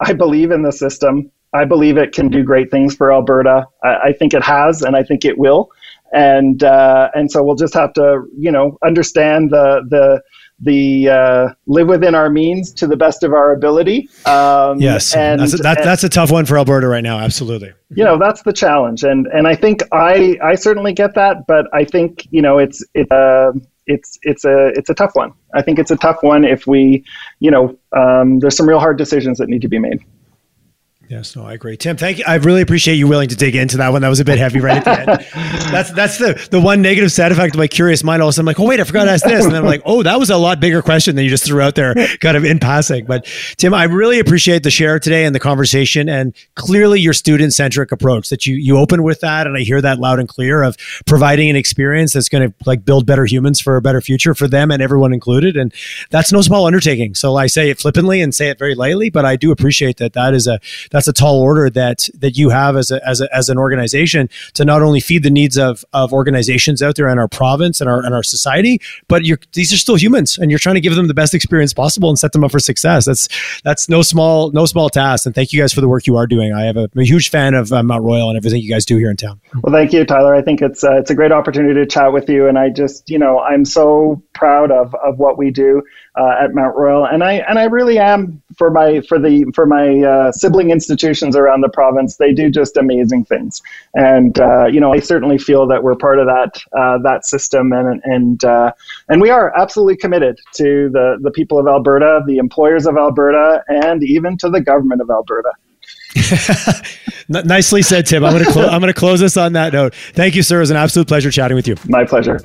I believe in the system. I believe it can do great things for Alberta. I, I think it has, and I think it will. And uh, and so we'll just have to, you know, understand the the the uh, live within our means to the best of our ability. Um, yes, and that's a, that, that's a tough one for Alberta right now. Absolutely. You know that's the challenge, and and I think I I certainly get that, but I think you know it's it. Uh, it's it's a it's a tough one. I think it's a tough one if we, you know, um, there's some real hard decisions that need to be made. Yes, no, I agree. Tim, thank you. I really appreciate you willing to dig into that one. That was a bit heavy right at the end. that's that's the the one negative side effect of my curious mind. All of a sudden, I'm like, oh wait, I forgot to ask this, and then I'm like, oh, that was a lot bigger question than you just threw out there, kind of in passing. But Tim, I really appreciate the share today and the conversation, and clearly your student centric approach that you you open with that, and I hear that loud and clear of providing an experience that's going to like build better humans for a better future for them and everyone included, and that's no small undertaking. So I say it flippantly and say it very lightly, but I do appreciate that that is a that's a tall order that that you have as a, as a, as an organization to not only feed the needs of of organizations out there in our province and our and our society, but you're these are still humans, and you're trying to give them the best experience possible and set them up for success. That's that's no small no small task. And thank you guys for the work you are doing. I have a, I'm a huge fan of uh, Mount Royal and everything you guys do here in town. Well, thank you, Tyler. I think it's uh, it's a great opportunity to chat with you, and I just you know I'm so proud of of what we do uh, at Mount Royal, and I and I really am for my for the for my uh, sibling institutions around the province. They do just amazing things, and uh, you know I certainly feel that we're part of that uh, that system, and and uh, and we are absolutely committed to the the people of Alberta, the employers of Alberta, and even to the government of Alberta. Nicely said, Tim. I'm going to clo- I'm going to close this on that note. Thank you, sir. It was an absolute pleasure chatting with you. My pleasure.